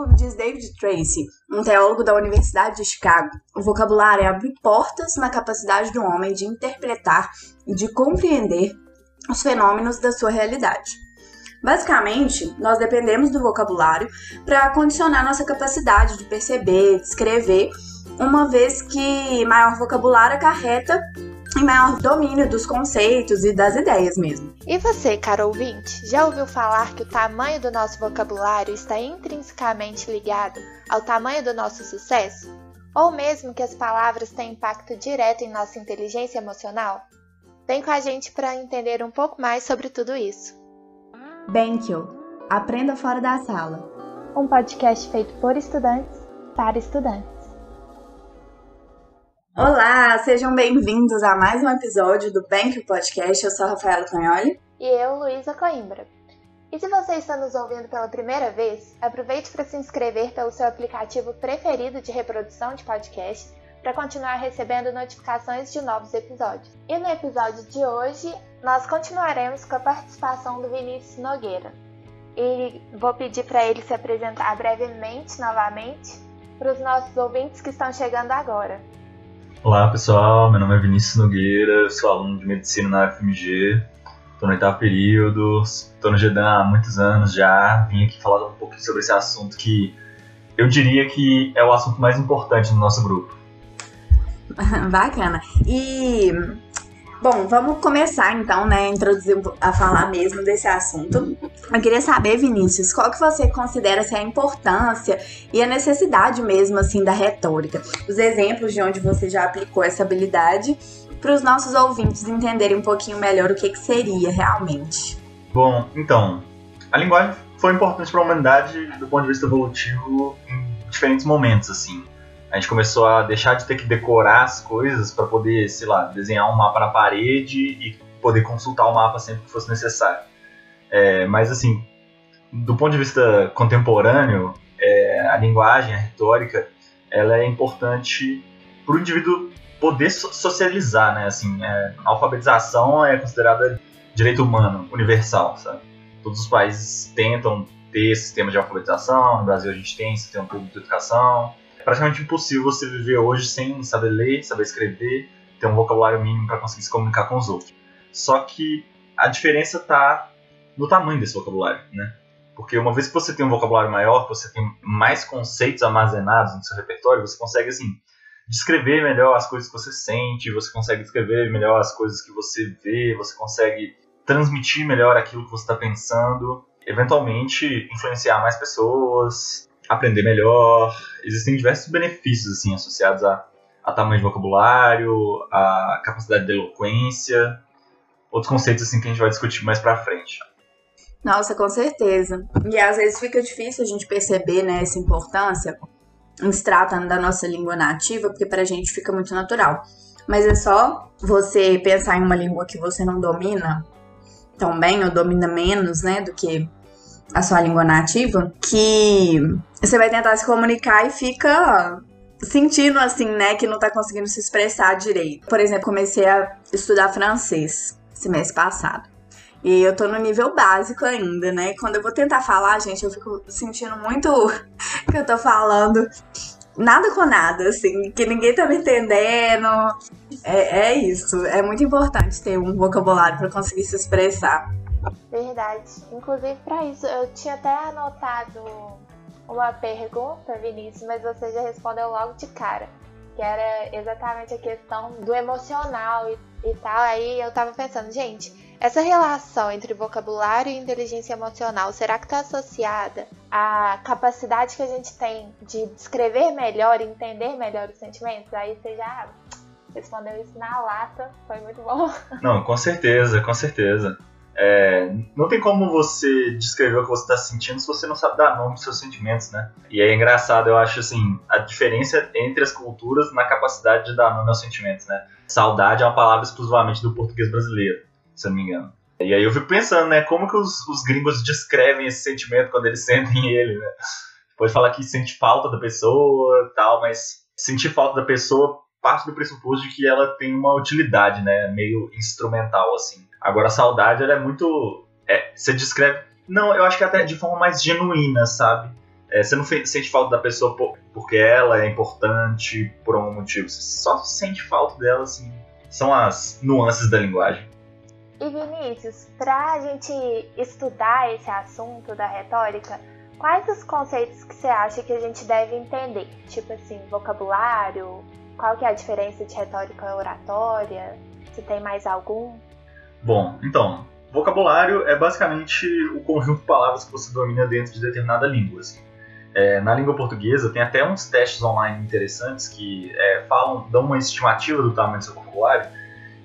Como diz David Tracy, um teólogo da Universidade de Chicago, o vocabulário abre portas na capacidade do homem de interpretar e de compreender os fenômenos da sua realidade. Basicamente, nós dependemos do vocabulário para condicionar nossa capacidade de perceber, de escrever, uma vez que maior vocabulário acarreta em maior domínio dos conceitos e das ideias mesmo. E você, caro ouvinte, já ouviu falar que o tamanho do nosso vocabulário está intrinsecamente ligado ao tamanho do nosso sucesso? Ou mesmo que as palavras têm impacto direto em nossa inteligência emocional? Vem com a gente para entender um pouco mais sobre tudo isso. Benkyo, aprenda fora da sala. Um podcast feito por estudantes para estudantes. Olá, sejam bem-vindos a mais um episódio do Bank Podcast. Eu sou a Rafaela Canholi. E eu, Luísa Coimbra. E se você está nos ouvindo pela primeira vez, aproveite para se inscrever pelo seu aplicativo preferido de reprodução de podcast para continuar recebendo notificações de novos episódios. E no episódio de hoje, nós continuaremos com a participação do Vinícius Nogueira. E vou pedir para ele se apresentar brevemente novamente para os nossos ouvintes que estão chegando agora. Olá pessoal, meu nome é Vinícius Nogueira, sou aluno de medicina na UFMG, estou no oitavo período, estou no GEDAN há muitos anos já, vim aqui falar um pouquinho sobre esse assunto que eu diria que é o assunto mais importante no nosso grupo. Bacana. E Bom, vamos começar então, né, introduzir a falar mesmo desse assunto. Eu queria saber, Vinícius, qual que você considera ser a importância e a necessidade mesmo assim da retórica? Os exemplos de onde você já aplicou essa habilidade para os nossos ouvintes entenderem um pouquinho melhor o que, que seria realmente. Bom, então, a linguagem foi importante para a humanidade do ponto de vista evolutivo em diferentes momentos, assim. A gente começou a deixar de ter que decorar as coisas para poder, sei lá, desenhar um mapa na parede e poder consultar o mapa sempre que fosse necessário. É, mas assim, do ponto de vista contemporâneo, é, a linguagem, a retórica, ela é importante para o indivíduo poder socializar, né? Assim, é, a alfabetização é considerada direito humano universal, sabe? Todos os países tentam ter sistema de alfabetização. No Brasil a gente tem sistema público de educação praticamente impossível você viver hoje sem saber ler, saber escrever, ter um vocabulário mínimo para conseguir se comunicar com os outros. Só que a diferença está no tamanho desse vocabulário, né? Porque uma vez que você tem um vocabulário maior, você tem mais conceitos armazenados no seu repertório, você consegue assim descrever melhor as coisas que você sente, você consegue descrever melhor as coisas que você vê, você consegue transmitir melhor aquilo que você está pensando, eventualmente influenciar mais pessoas, aprender melhor. Existem diversos benefícios assim associados a, a tamanho de vocabulário, a capacidade de eloquência, outros conceitos assim que a gente vai discutir mais para frente. Nossa, com certeza. E às vezes fica difícil a gente perceber né, essa importância em se tratando da nossa língua nativa, porque para a gente fica muito natural. Mas é só você pensar em uma língua que você não domina tão bem ou domina menos, né, do que a sua língua nativa, que você vai tentar se comunicar e fica sentindo assim, né, que não tá conseguindo se expressar direito. Por exemplo, comecei a estudar francês esse mês passado. E eu tô no nível básico ainda, né? Quando eu vou tentar falar, gente, eu fico sentindo muito que eu tô falando nada com nada, assim, que ninguém tá me entendendo. É, é isso. É muito importante ter um vocabulário para conseguir se expressar. Verdade. Inclusive, para isso, eu tinha até anotado uma pergunta, Vinícius, mas você já respondeu logo de cara. Que era exatamente a questão do emocional e, e tal. Aí eu tava pensando, gente, essa relação entre vocabulário e inteligência emocional, será que está associada à capacidade que a gente tem de descrever melhor, entender melhor os sentimentos? Aí você já respondeu isso na lata, foi muito bom. Não, com certeza, com certeza. É, não tem como você descrever o que você está sentindo se você não sabe dar nome aos seus sentimentos, né? E é engraçado, eu acho assim, a diferença entre as culturas na capacidade de dar nome aos sentimentos, né? Saudade é uma palavra exclusivamente do português brasileiro, se eu não me engano. E aí eu fico pensando, né, como que os, os gringos descrevem esse sentimento quando eles sentem ele, né? Pode falar que sente falta da pessoa tal, mas sentir falta da pessoa parte do pressuposto de que ela tem uma utilidade, né? Meio instrumental, assim. Agora, a saudade, ela é muito. É, você descreve. Não, eu acho que até de forma mais genuína, sabe? É, você não sente falta da pessoa porque ela é importante por algum motivo. Você só sente falta dela, assim. São as nuances da linguagem. E Vinícius, para a gente estudar esse assunto da retórica, quais os conceitos que você acha que a gente deve entender? Tipo assim, vocabulário, qual que é a diferença de retórica e oratória? Se tem mais algum? Bom, então, vocabulário é basicamente o conjunto de palavras que você domina dentro de determinada língua. É, na língua portuguesa tem até uns testes online interessantes que é, falam, dão uma estimativa do tamanho do seu vocabulário.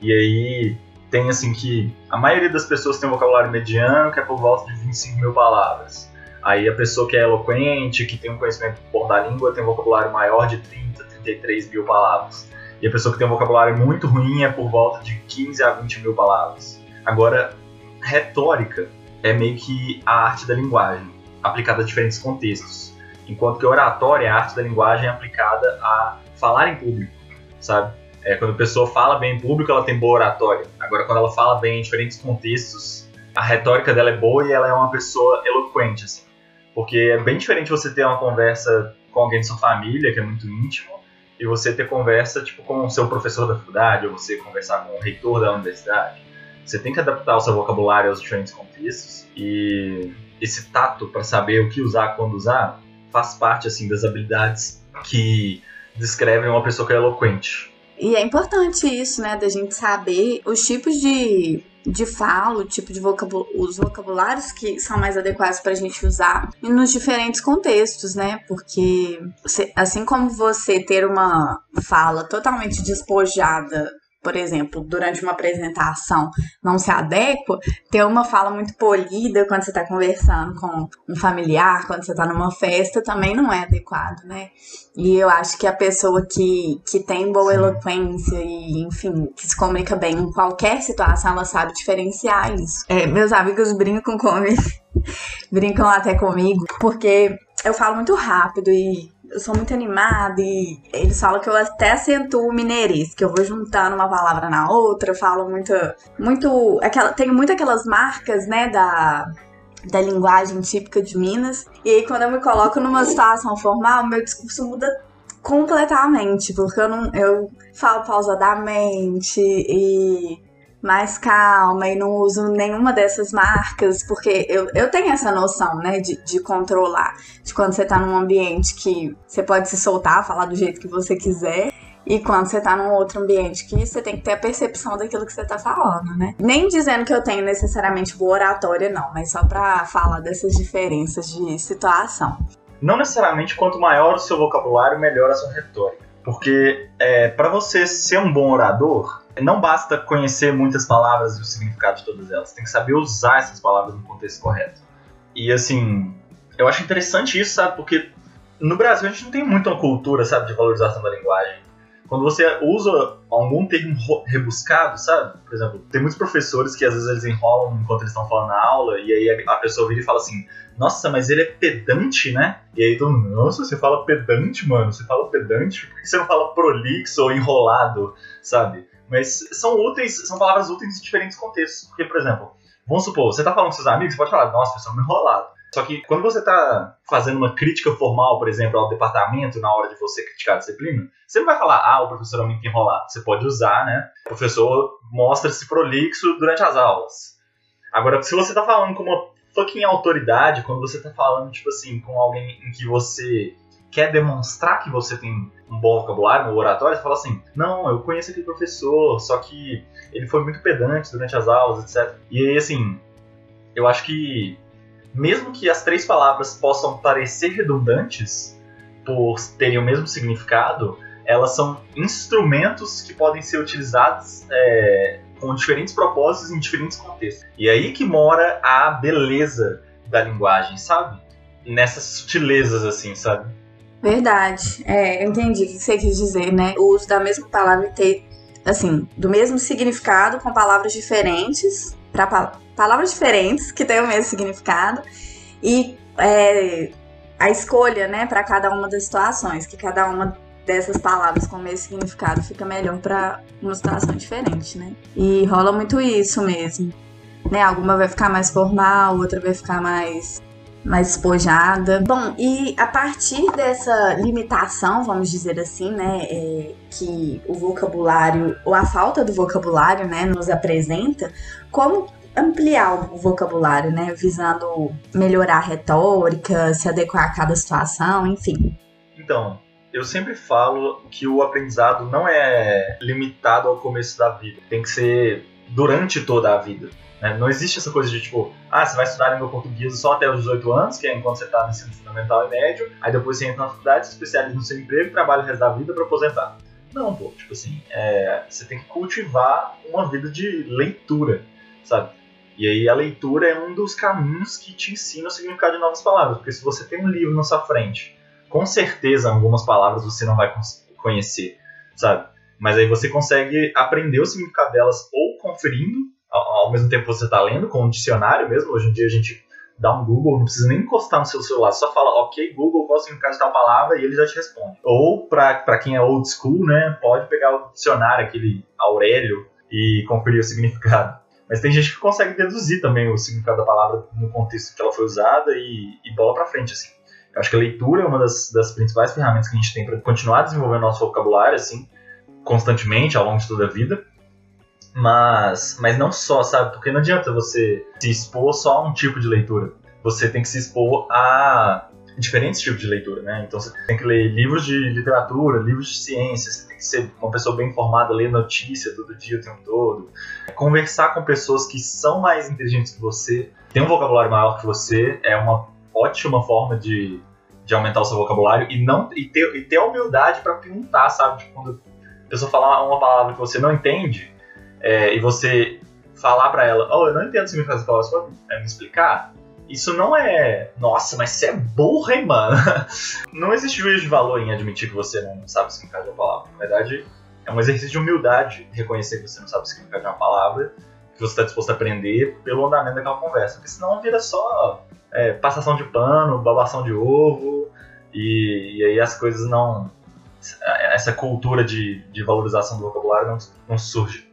E aí tem assim que a maioria das pessoas tem um vocabulário mediano, que é por volta de 25 mil palavras. Aí a pessoa que é eloquente, que tem um conhecimento bom da língua, tem um vocabulário maior de 30, 33 mil palavras. E a pessoa que tem um vocabulário muito ruim é por volta de 15 a 20 mil palavras. Agora, retórica é meio que a arte da linguagem, aplicada a diferentes contextos. Enquanto que oratória é a arte da linguagem aplicada a falar em público, sabe? É, quando a pessoa fala bem em público, ela tem boa oratória. Agora, quando ela fala bem em diferentes contextos, a retórica dela é boa e ela é uma pessoa eloquente, assim. Porque é bem diferente você ter uma conversa com alguém de sua família, que é muito íntimo, e você ter conversa tipo com o seu professor da faculdade, ou você conversar com o reitor da universidade. Você tem que adaptar o seu vocabulário aos diferentes contextos e esse tato para saber o que usar quando usar faz parte assim das habilidades que descrevem uma pessoa que é eloquente. E é importante isso, né, da gente saber os tipos de, de fala, o tipo de vocabul os vocabulários que são mais adequados para a gente usar nos diferentes contextos, né? Porque assim como você ter uma fala totalmente despojada por exemplo, durante uma apresentação não se adequa, ter uma fala muito polida quando você está conversando com um familiar, quando você está numa festa, também não é adequado, né? E eu acho que a pessoa que, que tem boa eloquência e, enfim, que se comunica bem em qualquer situação, ela sabe diferenciar isso. É, meus amigos brincam comigo, brincam até comigo, porque eu falo muito rápido e eu sou muito animada e eles falam que eu até acentuo mineirês, que eu vou juntando uma palavra na outra, eu falo muito, muito, aquela, tenho muito aquelas marcas, né, da, da linguagem típica de Minas. E aí quando eu me coloco numa situação formal, meu discurso muda completamente, porque eu não eu falo pausadamente e mais calma e não uso nenhuma dessas marcas, porque eu, eu tenho essa noção, né, de, de controlar. De quando você tá num ambiente que você pode se soltar, falar do jeito que você quiser. E quando você tá num outro ambiente que você tem que ter a percepção daquilo que você tá falando, né? Nem dizendo que eu tenho necessariamente boa oratória, não, mas só pra falar dessas diferenças de situação. Não necessariamente quanto maior o seu vocabulário, melhor a sua retórica. Porque é, para você ser um bom orador, não basta conhecer muitas palavras e o significado de todas elas, tem que saber usar essas palavras no contexto correto. E assim, eu acho interessante isso, sabe? Porque no Brasil a gente não tem muita cultura, sabe, de valorização da linguagem. Quando você usa algum termo rebuscado, sabe? Por exemplo, tem muitos professores que às vezes eles enrolam enquanto eles estão falando na aula, e aí a pessoa vira e fala assim: Nossa, mas ele é pedante, né? E aí todo mundo, nossa, você fala pedante, mano, você fala pedante? Por que você não fala prolixo ou enrolado, sabe? Mas são úteis, são palavras úteis em diferentes contextos. Porque, por exemplo, vamos supor, você está falando com seus amigos, você pode falar, nossa, pessoal, me enrolado. Só que quando você está fazendo uma crítica formal, por exemplo, ao departamento, na hora de você criticar a disciplina, você não vai falar, ah, o professor é muito enrolado. Você pode usar, né? O professor mostra-se prolixo durante as aulas. Agora, se você está falando com uma fucking autoridade, quando você está falando, tipo assim, com alguém em que você quer demonstrar que você tem um bom vocabulário no oratório, você fala assim: não, eu conheço aquele professor, só que ele foi muito pedante durante as aulas, etc. E aí, assim, eu acho que, mesmo que as três palavras possam parecer redundantes por terem o mesmo significado, elas são instrumentos que podem ser utilizados é, com diferentes propósitos em diferentes contextos. E aí que mora a beleza da linguagem, sabe? Nessas sutilezas, assim, sabe? Verdade. É, eu entendi o que você quis dizer, né? O uso da mesma palavra ter, assim, do mesmo significado com palavras diferentes, para pa palavras diferentes que têm o mesmo significado e é, a escolha, né, para cada uma das situações, que cada uma dessas palavras com o mesmo significado fica melhor para uma situação diferente, né? E rola muito isso mesmo. Né? Alguma vai ficar mais formal, outra vai ficar mais mais despojada. Bom, e a partir dessa limitação, vamos dizer assim, né, é, que o vocabulário, ou a falta do vocabulário, né, nos apresenta, como ampliar o vocabulário, né, visando melhorar a retórica, se adequar a cada situação, enfim. Então, eu sempre falo que o aprendizado não é limitado ao começo da vida, tem que ser durante toda a vida. Né? Não existe essa coisa de tipo, ah, você vai estudar língua portuguesa só até os 18 anos, que é enquanto você está no ensino fundamental e médio, aí depois você entra na faculdade, se especializa no seu emprego, trabalha o resto da vida para aposentar. Não, pô, tipo assim, é, você tem que cultivar uma vida de leitura, sabe? E aí a leitura é um dos caminhos que te ensina o significado de novas palavras, porque se você tem um livro na sua frente com certeza algumas palavras você não vai conhecer, sabe? Mas aí você consegue aprender o significado delas ou conferindo, ao, mesmo tempo você está lendo, com um dicionário mesmo. Hoje em dia a gente dá um Google, não precisa nem encostar no seu celular, só fala, ok, Google, qual o significado tal palavra, e ele já te responde. Ou, para quem é old school, né, pode pegar o dicionário, aquele Aurélio, e conferir o significado. Mas tem gente que consegue deduzir também o significado da palavra no contexto que ela foi usada e, e bola para frente, assim. Eu acho que a leitura é uma das, das principais ferramentas que a gente tem para continuar desenvolvendo nosso vocabulário, assim, constantemente, ao longo de toda a vida. Mas, mas não só, sabe? Porque não adianta você se expor só a um tipo de leitura. Você tem que se expor a diferentes tipos de leitura, né? Então você tem que ler livros de literatura, livros de ciência, você tem que ser uma pessoa bem informada, ler notícia todo dia, o tempo todo. Conversar com pessoas que são mais inteligentes que você, têm um vocabulário maior que você, é uma ótima forma de, de aumentar o seu vocabulário e não e ter, e ter a humildade para perguntar, sabe? Tipo, quando a pessoa falar uma palavra que você não entende é, e você falar para ela, oh, eu não entendo o significado dessa palavra, você pode me explicar? Isso não é, nossa, mas você é burra, hein, mano? não existe juízo de valor em admitir que você não sabe o significado de uma palavra. Na verdade, é um exercício de humildade reconhecer que você não sabe o significado de uma palavra, que você está disposto a aprender pelo andamento daquela conversa. Porque senão vira só é, passação de pano, babação de ovo, e, e, aí as coisas não. Essa cultura de, de valorização do vocabulário não, não surge.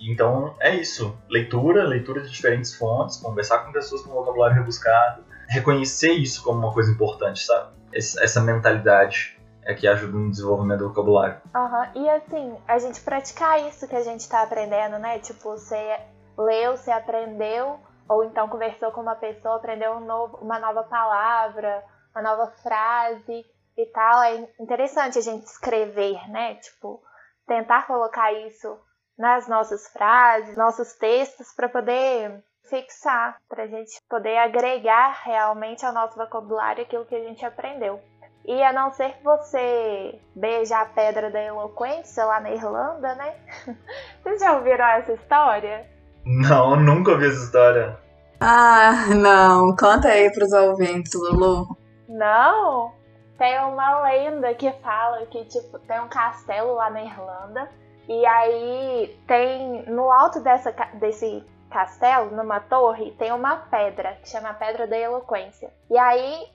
Então é isso: leitura, leitura de diferentes fontes, conversar com pessoas com vocabulário rebuscado, reconhecer isso como uma coisa importante, sabe? Essa mentalidade é que ajuda no desenvolvimento do vocabulário. Uhum. E assim, a gente praticar isso que a gente está aprendendo, né? Tipo, você leu, você aprendeu, ou então conversou com uma pessoa, aprendeu um novo, uma nova palavra, uma nova frase e tal. É interessante a gente escrever, né? Tipo, tentar colocar isso nas nossas frases, nossos textos, para poder fixar, para a gente poder agregar realmente ao nosso vocabulário aquilo que a gente aprendeu. E a não ser que você beije a pedra da eloquência lá na Irlanda, né? Vocês já ouviram essa história? Não, nunca ouvi essa história. Ah, não. Conta aí pros ouvintes, Lulu. Não? Tem uma lenda que fala que, tipo, tem um castelo lá na Irlanda. E aí tem, no alto dessa, desse castelo, numa torre, tem uma pedra, que chama Pedra da Eloquência. E aí,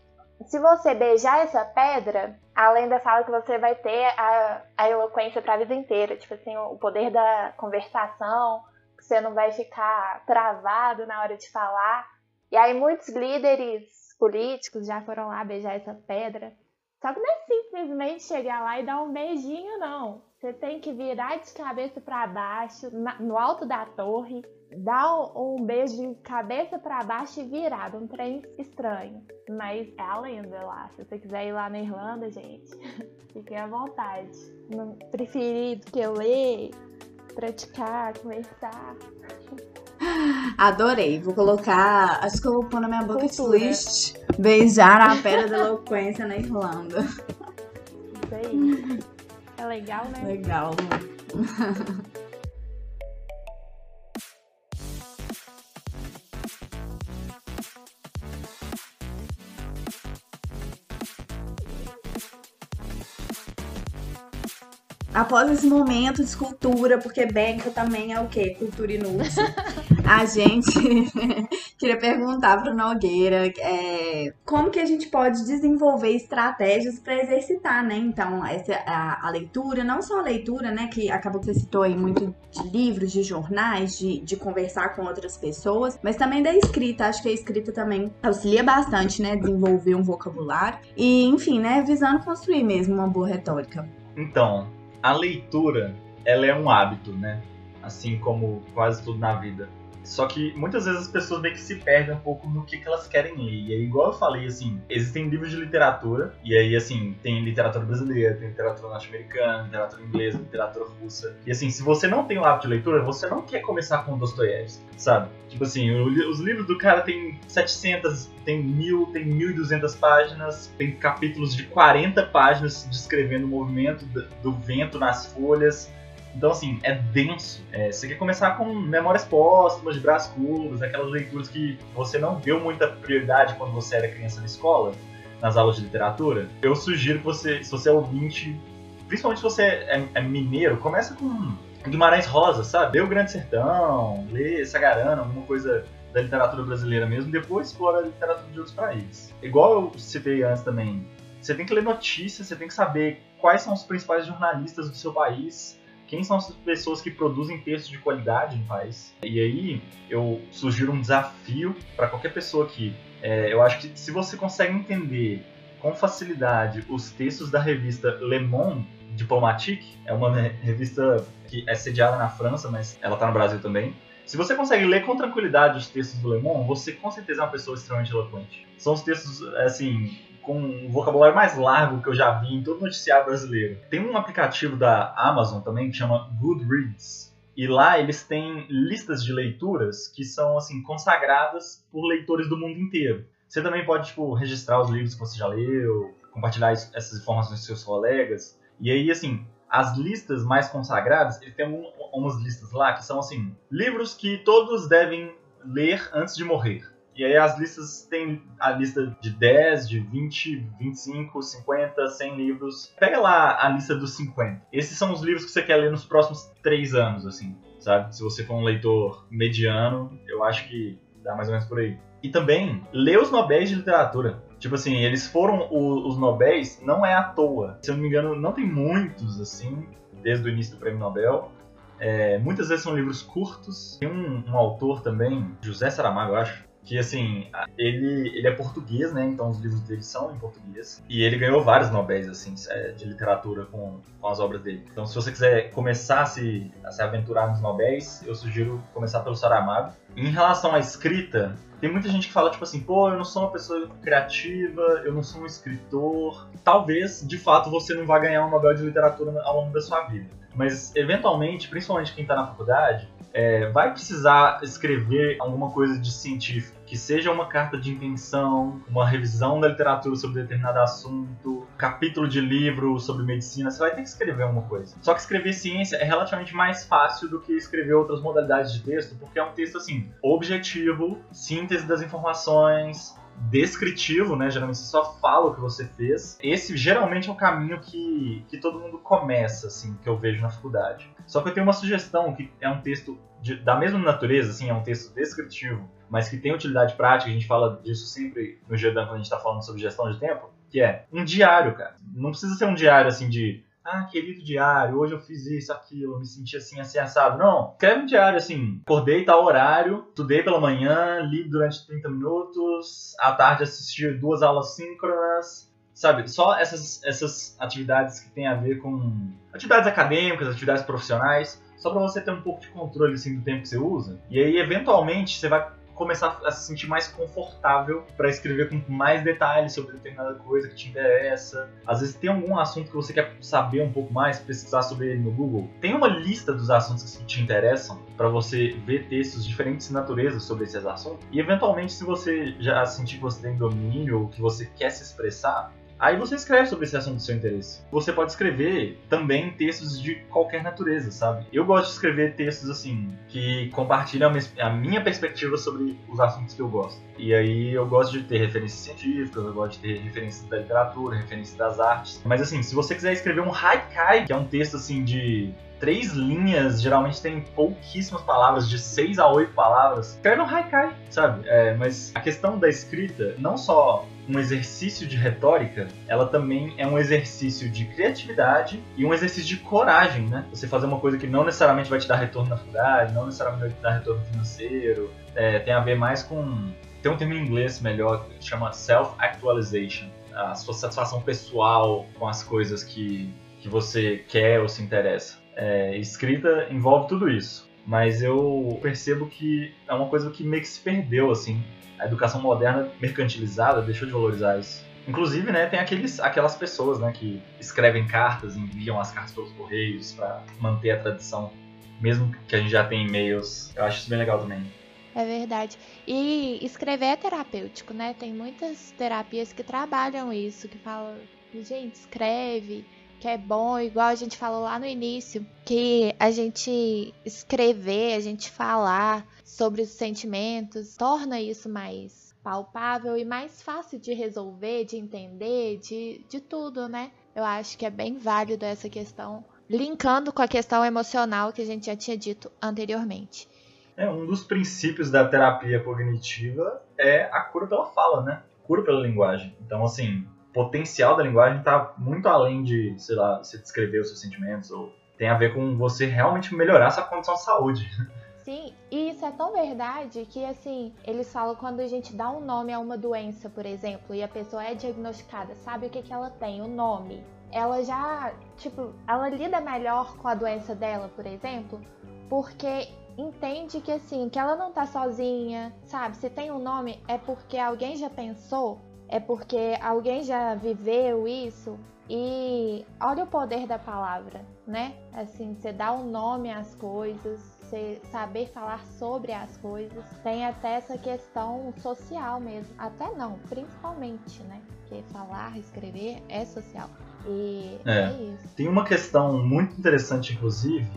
se você beijar essa pedra, a lenda fala que você vai ter a, a eloquência para a vida inteira. Tipo assim, o poder da conversação, você não vai ficar travado na hora de falar. E aí muitos líderes políticos já foram lá beijar essa pedra. Só que não é simplesmente chegar lá e dar um beijinho, não. Você tem que virar de cabeça para baixo, no alto da torre, dar um beijo de cabeça para baixo e virado, um trem estranho. Mas é a lenda lá. Se você quiser ir lá na Irlanda, gente, fiquem à vontade. Preferido que eu ler praticar, conversar. Adorei. Vou colocar. Acho que eu vou pôr na minha bucket list. Beijar a pedra da eloquência na Irlanda. Isso aí. É legal, né? Legal. após esse momento de escultura, porque Benca também é o quê? Cultura inútil. a gente Queria perguntar para o Nogueira é, como que a gente pode desenvolver estratégias para exercitar, né? Então, essa, a, a, leitura, não só a leitura, né? Que acabou que você citou aí muito de livros, de jornais, de, de conversar com outras pessoas, mas também da escrita. Acho que a escrita também auxilia bastante, né? Desenvolver um vocabulário e, enfim, né? Visando construir mesmo uma boa retórica. Então, a leitura, ela é um hábito, né? Assim como quase tudo na vida. Só que muitas vezes as pessoas meio que se perdem um pouco no que, que elas querem ler. E aí, igual eu falei, assim, existem livros de literatura, e aí, assim, tem literatura brasileira, tem literatura norte-americana, literatura inglesa, literatura russa. E assim, se você não tem o hábito de leitura, você não quer começar com Dostoiévski, sabe? Tipo assim, os livros do cara tem 700, tem 1000, tem 1200 páginas, tem capítulos de 40 páginas descrevendo o movimento do vento nas folhas então, assim, é denso. É, você quer começar com Memórias Póstumas, de Brás Cubos, aquelas leituras que você não deu muita prioridade quando você era criança na escola, nas aulas de literatura. Eu sugiro que você, se você é ouvinte, principalmente se você é, é mineiro, começa com Guimarães Rosa, sabe? Lê o Grande Sertão, lê Sagarana, alguma coisa da literatura brasileira mesmo, depois explora a literatura de outros países. Igual eu citei antes também, você tem que ler notícias, você tem que saber quais são os principais jornalistas do seu país, quem são as pessoas que produzem textos de qualidade no país. E aí eu sugiro um desafio para qualquer pessoa aqui. É, eu acho que se você consegue entender com facilidade os textos da revista Le Monde Diplomatique, é uma revista que é sediada na França, mas ela está no Brasil também. Se você consegue ler com tranquilidade os textos do Le Monde, você com certeza é uma pessoa extremamente eloquente. São os textos, assim, com um vocabulário mais largo que eu já vi em todo noticiário brasileiro. Tem um aplicativo da Amazon também que chama Goodreads. E lá eles têm listas de leituras que são assim consagradas por leitores do mundo inteiro. Você também pode tipo registrar os livros que você já leu, compartilhar essas informações com seus colegas. E aí assim, as listas mais consagradas, ele tem um, umas listas lá que são assim, livros que todos devem ler antes de morrer. E aí as listas tem a lista de 10, de 20, 25, 50, 100 livros. Pega lá a lista dos 50. Esses são os livros que você quer ler nos próximos 3 anos, assim, sabe? Se você for um leitor mediano, eu acho que dá mais ou menos por aí. E também, lê os Nobéis de literatura. Tipo assim, eles foram o, os Nobéis, não é à toa. Se eu não me engano, não tem muitos, assim, desde o início do Prêmio Nobel. É, muitas vezes são livros curtos. Tem um, um autor também, José Saramago, eu acho, que assim, ele, ele é português, né? Então os livros dele são em português. E ele ganhou vários Nobéis, assim, é, de literatura com, com as obras dele. Então se você quiser começar a se, a se aventurar nos Nobéis, eu sugiro começar pelo Saramago. Em relação à escrita, tem muita gente que fala, tipo assim, pô, eu não sou uma pessoa criativa, eu não sou um escritor. Talvez, de fato, você não vá ganhar um Nobel de Literatura ao longo da sua vida. Mas, eventualmente, principalmente quem está na faculdade, é, vai precisar escrever alguma coisa de científico, que seja uma carta de invenção, uma revisão da literatura sobre determinado assunto, capítulo de livro sobre medicina, você vai ter que escrever alguma coisa. Só que escrever ciência é relativamente mais fácil do que escrever outras modalidades de texto, porque é um texto assim, objetivo, síntese das informações, descritivo, né? Geralmente você só fala o que você fez. Esse geralmente é o caminho que, que todo mundo começa, assim, que eu vejo na faculdade. Só que eu tenho uma sugestão, que é um texto de, da mesma natureza, assim, é um texto descritivo, mas que tem utilidade prática, a gente fala disso sempre no GEDAN quando a gente está falando sobre gestão de tempo, que é um diário, cara. Não precisa ser um diário, assim, de ah, querido diário, hoje eu fiz isso, aquilo, me senti assim, assim, assado. Não, escreve um diário assim, acordei tal horário, estudei pela manhã, li durante 30 minutos, à tarde assisti duas aulas síncronas, sabe? Só essas, essas atividades que tem a ver com atividades acadêmicas, atividades profissionais, só para você ter um pouco de controle assim, do tempo que você usa. E aí, eventualmente, você vai começar a se sentir mais confortável para escrever com mais detalhes sobre determinada coisa que te interessa. Às vezes tem algum assunto que você quer saber um pouco mais, pesquisar sobre ele no Google. Tem uma lista dos assuntos que te interessam para você ver textos de diferentes naturezas sobre esses assuntos. E eventualmente, se você já sentir que você tem domínio ou que você quer se expressar, Aí você escreve sobre esse assunto do seu interesse. Você pode escrever também textos de qualquer natureza, sabe? Eu gosto de escrever textos assim, que compartilham a minha perspectiva sobre os assuntos que eu gosto. E aí eu gosto de ter referências científicas, eu gosto de ter referências da literatura, referências das artes. Mas assim, se você quiser escrever um haikai, que é um texto assim de três linhas, geralmente tem pouquíssimas palavras, de seis a oito palavras. Escreve um haikai, sabe? É, mas a questão da escrita, não só um exercício de retórica, ela também é um exercício de criatividade e um exercício de coragem, né? Você fazer uma coisa que não necessariamente vai te dar retorno na faculdade, não necessariamente vai te dar retorno financeiro, é, tem a ver mais com. Tem um termo em inglês melhor que chama self-actualization a sua satisfação pessoal com as coisas que, que você quer ou se interessa. É, escrita envolve tudo isso, mas eu percebo que é uma coisa que meio que se perdeu, assim a educação moderna mercantilizada deixou de valorizar isso. Inclusive, né, tem aqueles, aquelas pessoas, né, que escrevem cartas, enviam as cartas pelos correios para manter a tradição, mesmo que a gente já tenha e-mails. Eu acho isso bem legal também. É verdade. E escrever é terapêutico, né? Tem muitas terapias que trabalham isso, que falam, gente, escreve, que é bom, igual a gente falou lá no início, que a gente escrever, a gente falar sobre os sentimentos, torna isso mais palpável e mais fácil de resolver, de entender, de, de tudo, né? Eu acho que é bem válido essa questão, linkando com a questão emocional que a gente já tinha dito anteriormente. É, um dos princípios da terapia cognitiva é a cura pela fala, né? Cura pela linguagem. Então, assim, potencial da linguagem está muito além de, sei lá, você descrever os seus sentimentos ou tem a ver com você realmente melhorar sua condição de saúde. Sim, e isso é tão verdade que, assim, eles falam quando a gente dá um nome a uma doença, por exemplo, e a pessoa é diagnosticada, sabe o que, que ela tem, o nome. Ela já, tipo, ela lida melhor com a doença dela, por exemplo, porque entende que, assim, que ela não tá sozinha, sabe? Se tem um nome, é porque alguém já pensou é porque alguém já viveu isso e olha o poder da palavra, né? Assim, você dá um nome às coisas, você saber falar sobre as coisas, tem até essa questão social mesmo. Até não, principalmente, né? Porque falar, escrever é social. E é, é isso. Tem uma questão muito interessante, inclusive,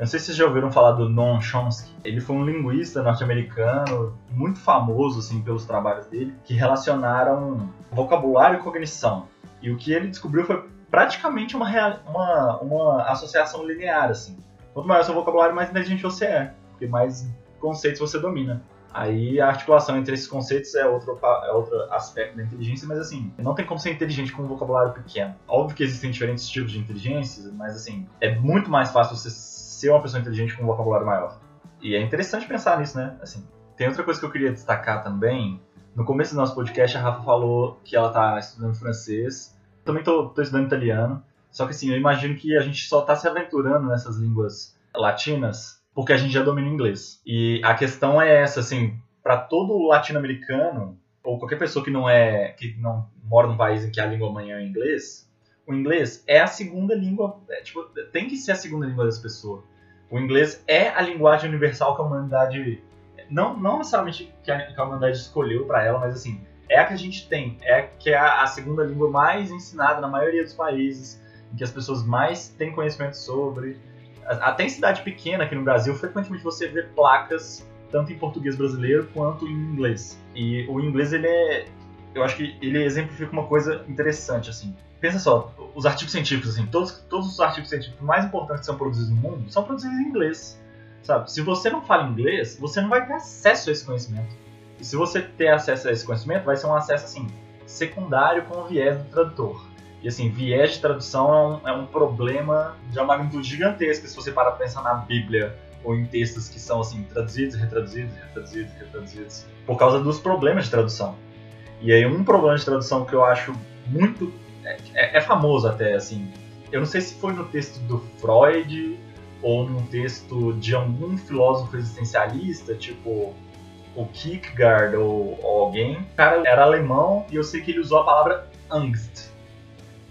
não sei se vocês já ouviram falar do Noam Chomsky. Ele foi um linguista norte-americano muito famoso assim pelos trabalhos dele, que relacionaram vocabulário e cognição. E o que ele descobriu foi praticamente uma, uma, uma associação linear assim. Quanto maior seu vocabulário, mais inteligente você é, porque mais conceitos você domina. Aí a articulação entre esses conceitos é outro, é outro aspecto da inteligência, mas assim, não tem como ser inteligente com um vocabulário pequeno. Óbvio que existem diferentes tipos de inteligência, mas assim, é muito mais fácil você ser uma pessoa inteligente com um vocabulário maior. E é interessante pensar nisso, né? Assim, tem outra coisa que eu queria destacar também. No começo do nosso podcast, a Rafa falou que ela está estudando francês. Também estou estudando italiano. Só que assim, eu imagino que a gente só está se aventurando nessas línguas latinas porque a gente já domina o inglês. E a questão é essa, assim, para todo latino-americano ou qualquer pessoa que não é que não mora num país em que a língua mãe é inglês, o inglês é a segunda língua, é, tipo, tem que ser a segunda língua das pessoas. O inglês é a linguagem universal que a humanidade. Não, não necessariamente que a, que a humanidade escolheu para ela, mas assim, é a que a gente tem. É que é a, a, segunda língua mais ensinada na maioria dos países, em que as pessoas mais têm conhecimento sobre. Até em cidade pequena aqui no Brasil, frequentemente você vê placas tanto em português brasileiro quanto em inglês. E o inglês, ele é. Eu acho que ele exemplifica uma coisa interessante, assim pensa só, os artigos científicos, assim, todos, todos os artigos científicos mais importantes que são produzidos no mundo são produzidos em inglês, sabe? Se você não fala inglês, você não vai ter acesso a esse conhecimento. E se você ter acesso a esse conhecimento, vai ser um acesso, assim, secundário com o viés do tradutor. E, assim, viés de tradução é um, é um problema de uma magnitude gigantesca se você parar pra pensar na Bíblia ou em textos que são, assim, traduzidos, retraduzidos, retraduzidos, retraduzidos, por causa dos problemas de tradução. E aí, um problema de tradução que eu acho muito é, é, famoso até, assim. Eu não sei se foi no texto do Freud ou num texto de algum filósofo existencialista, tipo o Kierkegaard ou, ou, alguém. O cara era alemão e eu sei que ele usou a palavra Angst.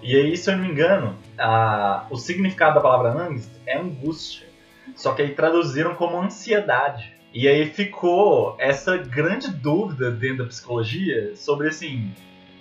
E aí, se eu não me engano, a, o significado da palavra Angst é angústia. Só que aí traduziram como ansiedade. E aí ficou essa grande dúvida dentro da psicologia sobre assim,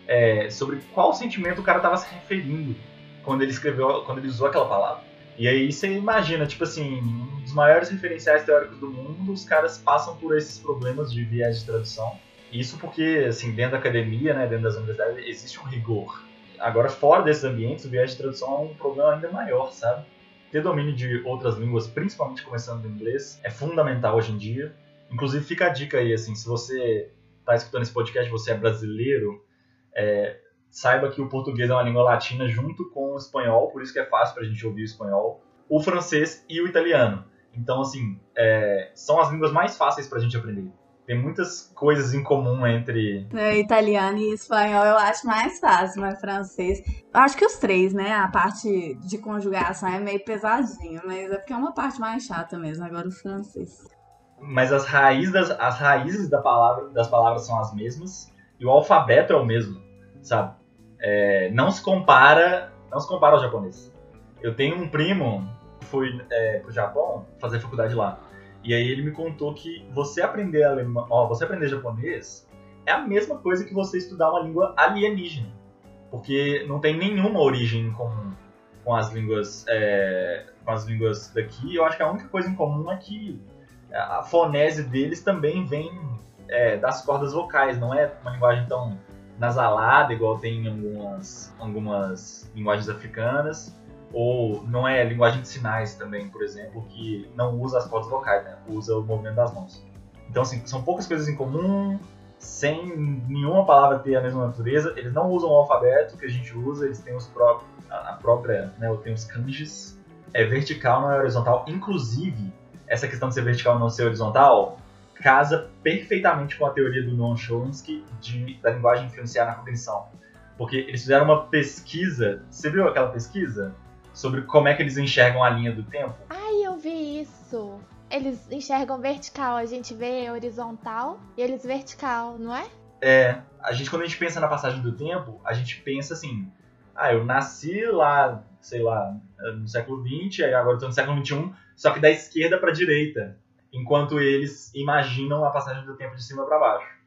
é, sobre qual sentimento o cara estava se referindo quando ele escreveu, quando ele usou aquela palavra. E aí você imagina, tipo assim, um dos maiores referenciais teóricos do mundo, os caras passam por esses problemas de viés de tradução. Isso porque, assim, dentro da academia, né, dentro das universidades, existe um rigor. Agora, fora desses ambientes, o viés de tradução é um problema ainda maior, sabe? Ter domínio de outras línguas, principalmente começando do inglês, é fundamental hoje em dia. Inclusive, fica a dica aí, assim, se você está escutando esse podcast, você é brasileiro, é, saiba que o português é uma língua latina junto com o espanhol, por isso que é fácil para a gente ouvir o espanhol, o francês e o italiano. Então, assim, é, são as línguas mais fáceis para a gente aprender. Tem muitas coisas em comum entre. É, italiano e espanhol eu acho mais fácil, mas francês. Eu acho que os três, né? A parte de conjugação é meio pesadinha, mas é porque é uma parte mais chata mesmo. Agora o francês. Mas as raízes das, as raízes da palavra, das palavras são as mesmas e o alfabeto é o mesmo, sabe? É, não se compara, não se compara ao japonês. Eu tenho um primo que foi é, pro Japão fazer faculdade lá. E aí ele me contou que você aprender alemão, ó, você aprender japonês é a mesma coisa que você estudar uma língua alienígena, porque não tem nenhuma origem comum com as línguas, é, com as línguas daqui. Eu acho que a única coisa em comum é que a fonese deles também vem é, das cordas vocais, não é uma linguagem tão nasalada igual tem em algumas, algumas linguagens africanas ou não é linguagem de sinais também, por exemplo, que não usa as cordas vocais, né? usa o movimento das mãos. Então, assim, são poucas coisas em comum, sem nenhuma palavra ter a mesma natureza. Eles não usam o alfabeto que a gente usa, eles têm os próprios, a própria, né, tem os kanjis. É vertical, não é horizontal. Inclusive, essa questão de ser vertical não ser horizontal casa perfeitamente com a teoria do Noam Chomsky de, da linguagem influenciar na cognição. Porque eles fizeram uma pesquisa, você viu aquela pesquisa? sobre como é que eles enxergam a linha do tempo. Ai, eu vi isso. Eles enxergam vertical, a gente vê horizontal e eles vertical, não é? É, a gente quando a gente pensa na passagem do tempo, a gente pensa assim, ah, eu nasci lá, sei lá, no século XX, agora eu tô no século XXI, só que da esquerda para direita, enquanto eles imaginam a passagem do tempo de cima para baixo.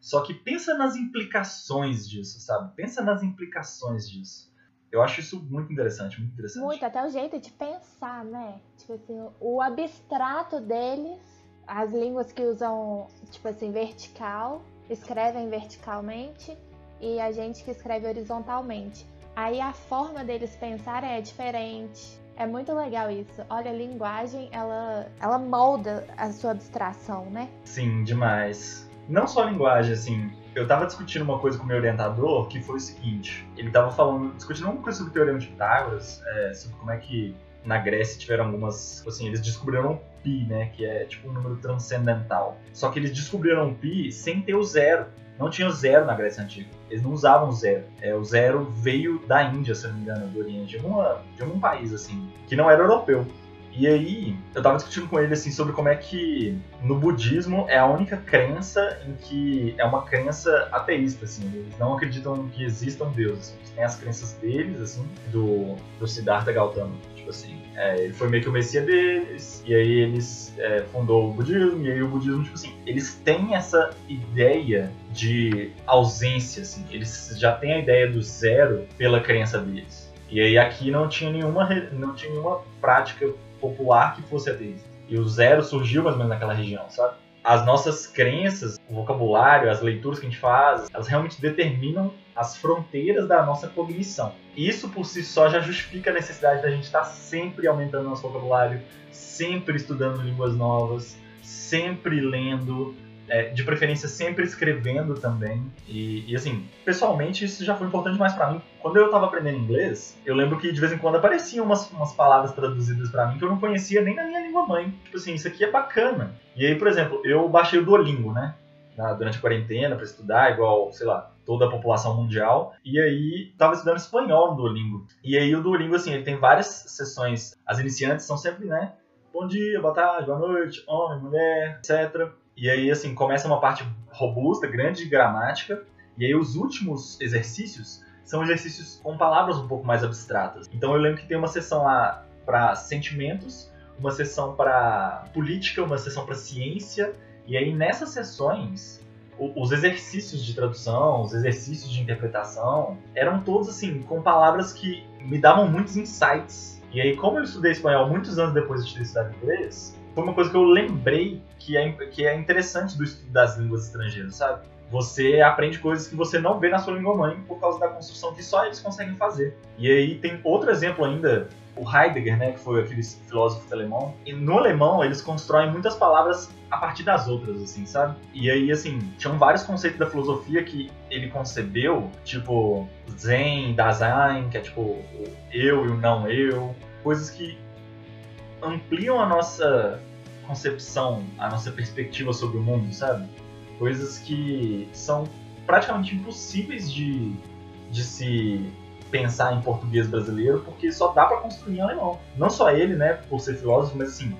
Só que pensa nas implicações disso, sabe? Pensa nas implicações disso. Eu acho isso muito interessante, muito interessante. Muito, até o jeito de pensar, né? Tipo assim, o abstrato deles, as línguas que usam, tipo assim, vertical, escrevem verticalmente, e a gente que escreve horizontalmente. Aí a forma deles pensar é diferente. É muito legal isso. Olha, a linguagem, ela, ela molda a sua abstração, né? Sim, demais. Não só a linguagem, assim, eu tava discutindo uma coisa com o meu orientador que foi o seguinte: ele tava falando, discutindo uma coisa sobre o teorema de Pitágoras, é, sobre como é que na Grécia tiveram algumas. Assim, eles descobriram pi, né? Que é tipo um número transcendental. Só que eles descobriram pi sem ter o zero. Não tinha zero na Grécia Antiga. Eles não usavam zero. É, o zero veio da Índia, se não me engano, do Oriente, de, uma, de algum país, assim, que não era europeu. E aí, eu tava discutindo com ele assim sobre como é que no budismo é a única crença em que é uma crença ateísta, assim, eles não acreditam que existam deuses. Têm as crenças deles, assim, do, do Siddhartha Gautama, tipo assim. É, ele foi meio que o messias deles, e aí eles é, fundou o budismo, e aí o budismo, tipo assim, eles têm essa ideia de ausência, assim, eles já têm a ideia do zero pela crença deles. E aí aqui não tinha nenhuma, não tinha nenhuma prática popular que fosse ateísta. E o zero surgiu mais ou menos naquela região, sabe? As nossas crenças, o vocabulário, as leituras que a gente faz, elas realmente determinam as fronteiras da nossa cognição. Isso por si só já justifica a necessidade da gente estar sempre aumentando nosso vocabulário, sempre estudando línguas novas, sempre lendo, é, de preferência sempre escrevendo também. E, e, assim, pessoalmente isso já foi importante mais para mim. Quando eu tava aprendendo inglês, eu lembro que de vez em quando apareciam umas, umas palavras traduzidas para mim que eu não conhecia nem na minha língua mãe. Tipo assim, isso aqui é bacana. E aí, por exemplo, eu baixei o Duolingo, né? durante a quarentena para estudar, igual, sei lá, toda a população mundial. E aí tava estudando espanhol no Duolingo. E aí o Duolingo, assim, ele tem várias sessões. As iniciantes são sempre, né? Bom dia, boa tarde, boa noite, homem, mulher, etc. E aí, assim, começa uma parte robusta, grande de gramática, e aí os últimos exercícios são exercícios com palavras um pouco mais abstratas. Então eu lembro que tem uma sessão lá para sentimentos, uma sessão para política, uma sessão para ciência, e aí nessas sessões os exercícios de tradução, os exercícios de interpretação, eram todos assim, com palavras que me davam muitos insights. E aí, como eu estudei espanhol muitos anos depois de ter estudado inglês, foi uma coisa que eu lembrei que é, que é interessante do estudo das línguas estrangeiras, sabe? Você aprende coisas que você não vê na sua língua mãe por causa da construção que só eles conseguem fazer. E aí tem outro exemplo ainda, o Heidegger, né, que foi aquele filósofo alemão. E no alemão eles constroem muitas palavras a partir das outras, assim, sabe? E aí, assim, tinham vários conceitos da filosofia que ele concebeu, tipo Zen, Dasein, que é tipo eu e o não eu, coisas que ampliam a nossa concepção, a nossa perspectiva sobre o mundo, sabe? Coisas que são praticamente impossíveis de, de se pensar em português brasileiro, porque só dá para construir em alemão. Não só ele, né, por ser filósofo, mas assim,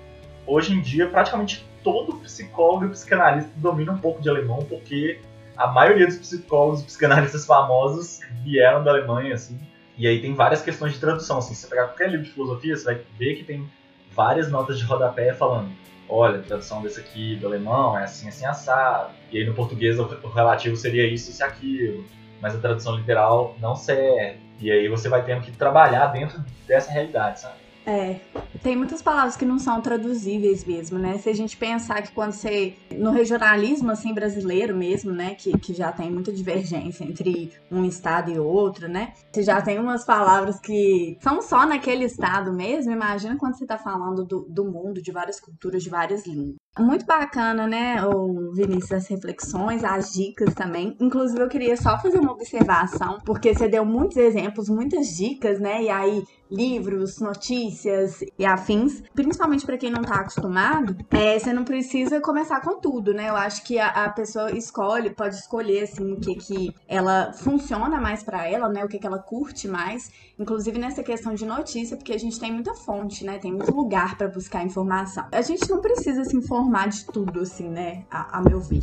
hoje em dia praticamente todo psicólogo e psicanalista domina um pouco de alemão, porque a maioria dos psicólogos e psicanalistas famosos vieram da Alemanha, assim. E aí tem várias questões de tradução, assim, se você pegar qualquer livro de filosofia, você vai ver que tem várias notas de rodapé falando olha, a tradução desse aqui do alemão é assim, assim, assado. E aí no português o relativo seria isso, isso e aquilo. Mas a tradução literal não serve. E aí você vai tendo que trabalhar dentro dessa realidade, sabe? É, tem muitas palavras que não são traduzíveis mesmo, né? Se a gente pensar que quando você. No regionalismo, assim, brasileiro mesmo, né? Que, que já tem muita divergência entre um estado e outro, né? Você já tem umas palavras que são só naquele estado mesmo. Imagina quando você tá falando do, do mundo, de várias culturas, de várias línguas. Muito bacana, né, o Vinícius, as reflexões, as dicas também. Inclusive, eu queria só fazer uma observação, porque você deu muitos exemplos, muitas dicas, né? E aí, livros, notícias e afins. Principalmente para quem não tá acostumado, é, você não precisa começar com tudo, né? Eu acho que a, a pessoa escolhe, pode escolher, assim, o que que ela funciona mais para ela, né? O que que ela curte mais. Inclusive nessa questão de notícia, porque a gente tem muita fonte, né? Tem muito lugar para buscar informação. A gente não precisa se informar de tudo, assim, né? A, a, meu ver.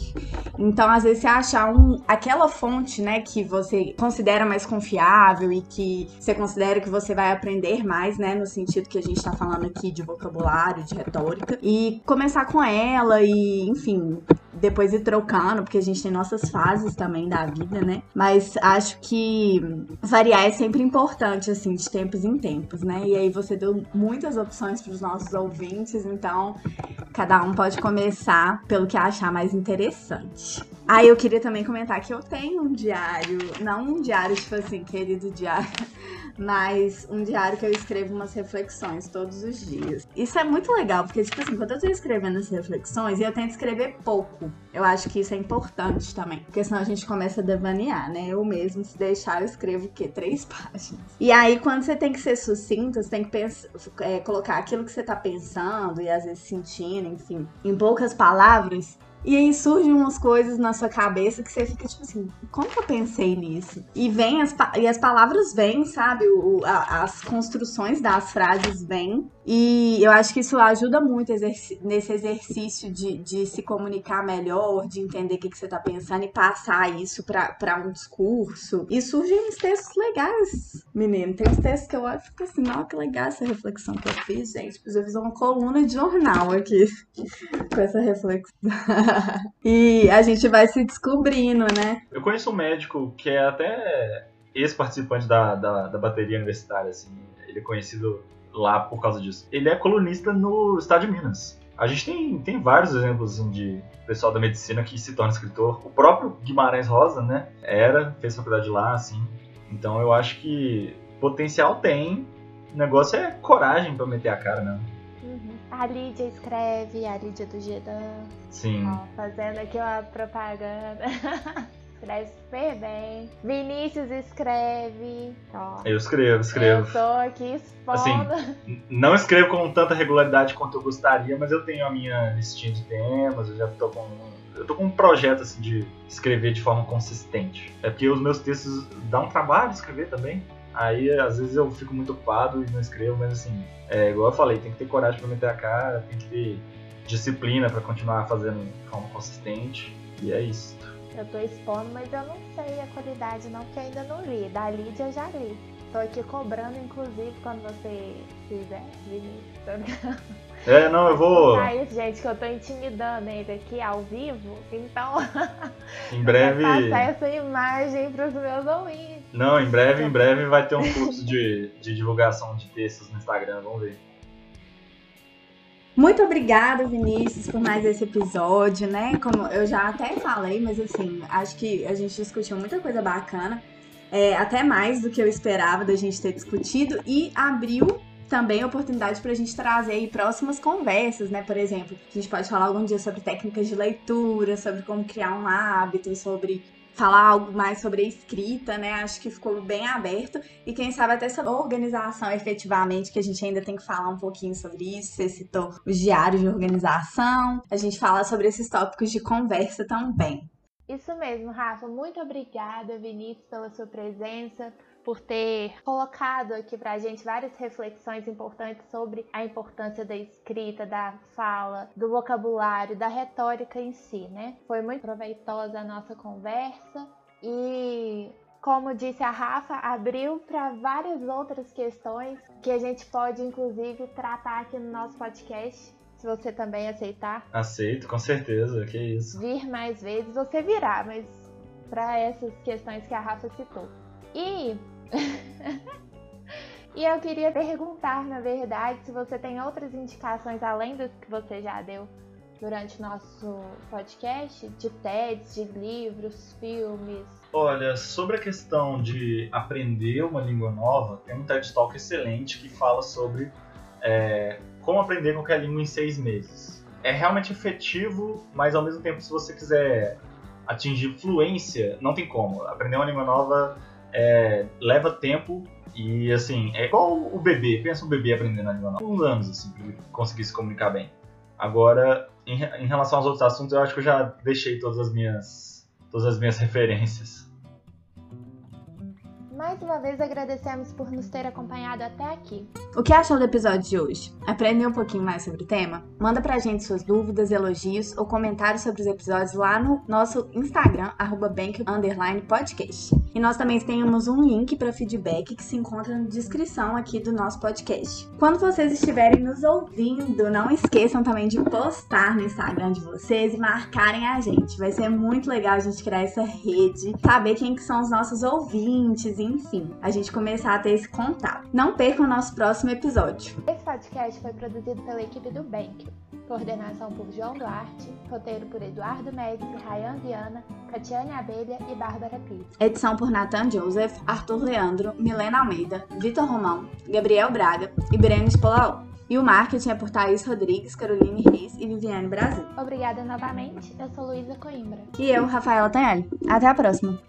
Então, às vezes, você achar um, aquela fonte, né, que você considera mais confiável e que você considera que você vai aprender mais, né? No sentido que a gente tá falando aqui de vocabulário, de retórica. E começar com ela e, enfim, depois ir trocando, porque a gente tem nossas fases também da vida, né? Mas acho que variar é sempre importante, assim, de tempos em tempos, né? E aí você deu muitas opções para os nossos ouvintes, então cada um pode começar pelo que achar mais interessante. Aí eu queria também comentar que eu tenho um diário, não um diário, tipo assim, querido diário mas um diário que eu escrevo umas reflexões todos os dias. Isso é muito legal, porque, tipo assim, quando eu tô escrevendo as reflexões, eu tento escrever pouco. Eu acho que isso é importante também, porque senão a gente começa a devanear, né? Eu mesmo, se deixar, eu escrevo o quê? Três páginas. E aí, quando você tem que ser sucinta, você tem que pensar, é, colocar aquilo que você tá pensando e às vezes sentindo, enfim, em poucas palavras, e aí surgem umas coisas na sua cabeça que você fica tipo assim, como que eu pensei nisso? E vem as, e as palavras vêm, sabe? O, a, as construções das frases vêm. E eu acho que isso ajuda muito nesse exercício de, de se comunicar melhor, de entender o que, que você tá pensando e passar isso para um discurso. E surgem uns textos legais, menino. Tem uns textos que eu olho e fico assim, não, que legal essa reflexão que eu fiz, gente. Preciso fazer uma coluna de jornal aqui com essa reflexão. e a gente vai se descobrindo, né? Eu conheço um médico que é até ex-participante da, da, da bateria universitária, assim. Ele é conhecido lá por causa disso. Ele é colunista no Estado de Minas. A gente tem, tem vários exemplos assim, de pessoal da medicina que se torna escritor. O próprio Guimarães Rosa, né? Era, fez faculdade lá, assim. Então eu acho que potencial tem. O negócio é coragem para meter a cara, né? A Lídia escreve, a Lídia do Gedan. Sim. Ó, fazendo aqui uma propaganda. escreve super bem. Vinícius escreve. Ó, eu escrevo, escrevo. Eu tô aqui expondo. Assim, não escrevo com tanta regularidade quanto eu gostaria, mas eu tenho a minha listinha de temas, eu já tô com. Eu tô com um projeto assim de escrever de forma consistente. É porque os meus textos dão um trabalho escrever também. Aí às vezes eu fico muito ocupado e não escrevo, mas assim, é, igual eu falei, tem que ter coragem para meter a cara, tem que ter disciplina para continuar fazendo de forma consistente. E é isso. Eu tô expondo, mas eu não sei a qualidade não, porque ainda não li. Da Lídia eu já li. Tô aqui cobrando, inclusive, quando você fizer, Vinícius. É, não, eu vou. Ah, isso, gente, que eu tô intimidando ele aqui ao vivo, então. Em breve. passar essa imagem pros meus ouvintes. Não, em breve, em breve vai ter um curso de, de divulgação de textos no Instagram, vamos ver. Muito obrigada, Vinícius, por mais esse episódio, né? Como eu já até falei, mas assim, acho que a gente discutiu muita coisa bacana é, até mais do que eu esperava da gente ter discutido, e abriu também oportunidade para a gente trazer aí próximas conversas, né? Por exemplo, a gente pode falar algum dia sobre técnicas de leitura, sobre como criar um hábito, sobre falar algo mais sobre a escrita, né? Acho que ficou bem aberto. E quem sabe até sobre organização efetivamente, que a gente ainda tem que falar um pouquinho sobre isso. Você citou os diários de organização. A gente fala sobre esses tópicos de conversa também. Isso mesmo, Rafa. Muito obrigada, Vinícius, pela sua presença, por ter colocado aqui para a gente várias reflexões importantes sobre a importância da escrita, da fala, do vocabulário, da retórica em si, né? Foi muito proveitosa a nossa conversa e como disse a Rafa, abriu para várias outras questões que a gente pode, inclusive, tratar aqui no nosso podcast se você também aceitar. Aceito, com certeza, que isso. Vir mais vezes, você virá, mas para essas questões que a Rafa citou. E. e eu queria perguntar, na verdade, se você tem outras indicações além das que você já deu durante nosso podcast, de TEDs, de livros, filmes. Olha, sobre a questão de aprender uma língua nova, tem um TED Talk excelente que fala sobre é, como aprender qualquer língua em seis meses. É realmente efetivo, mas ao mesmo tempo, se você quiser atingir fluência, não tem como. Aprender uma língua nova é, leva tempo e, assim, é igual o bebê. Pensa um bebê aprendendo a língua nova. Uns anos, assim, pra ele conseguir se comunicar bem. Agora, em, em relação aos outros assuntos, eu acho que eu já deixei todas as minhas, todas as minhas referências. Mais uma vez agradecemos por nos ter acompanhado até aqui. O que achou do episódio de hoje? Aprendeu um pouquinho mais sobre o tema? Manda pra gente suas dúvidas, elogios ou comentários sobre os episódios lá no nosso Instagram, @bank_podcast. E nós também temos um link para feedback que se encontra na descrição aqui do nosso podcast. Quando vocês estiverem nos ouvindo, não esqueçam também de postar no Instagram de vocês e marcarem a gente. Vai ser muito legal a gente criar essa rede, saber quem que são os nossos ouvintes e enfim, a gente começar a ter esse contato. Não percam o nosso próximo episódio. Esse podcast foi produzido pela equipe do Bank. Coordenação por João Duarte, roteiro por Eduardo Médici, Rayan Viana, Catiane Abelha e Bárbara Pires. Edição por Nathan Joseph, Arthur Leandro, Milena Almeida, Vitor Romão, Gabriel Braga e Breno Spolaou. E o marketing é por Thaís Rodrigues, Caroline Reis e Viviane Brasil. Obrigada novamente. Eu sou Luísa Coimbra. E eu, Rafaela Tanhali. Até a próxima.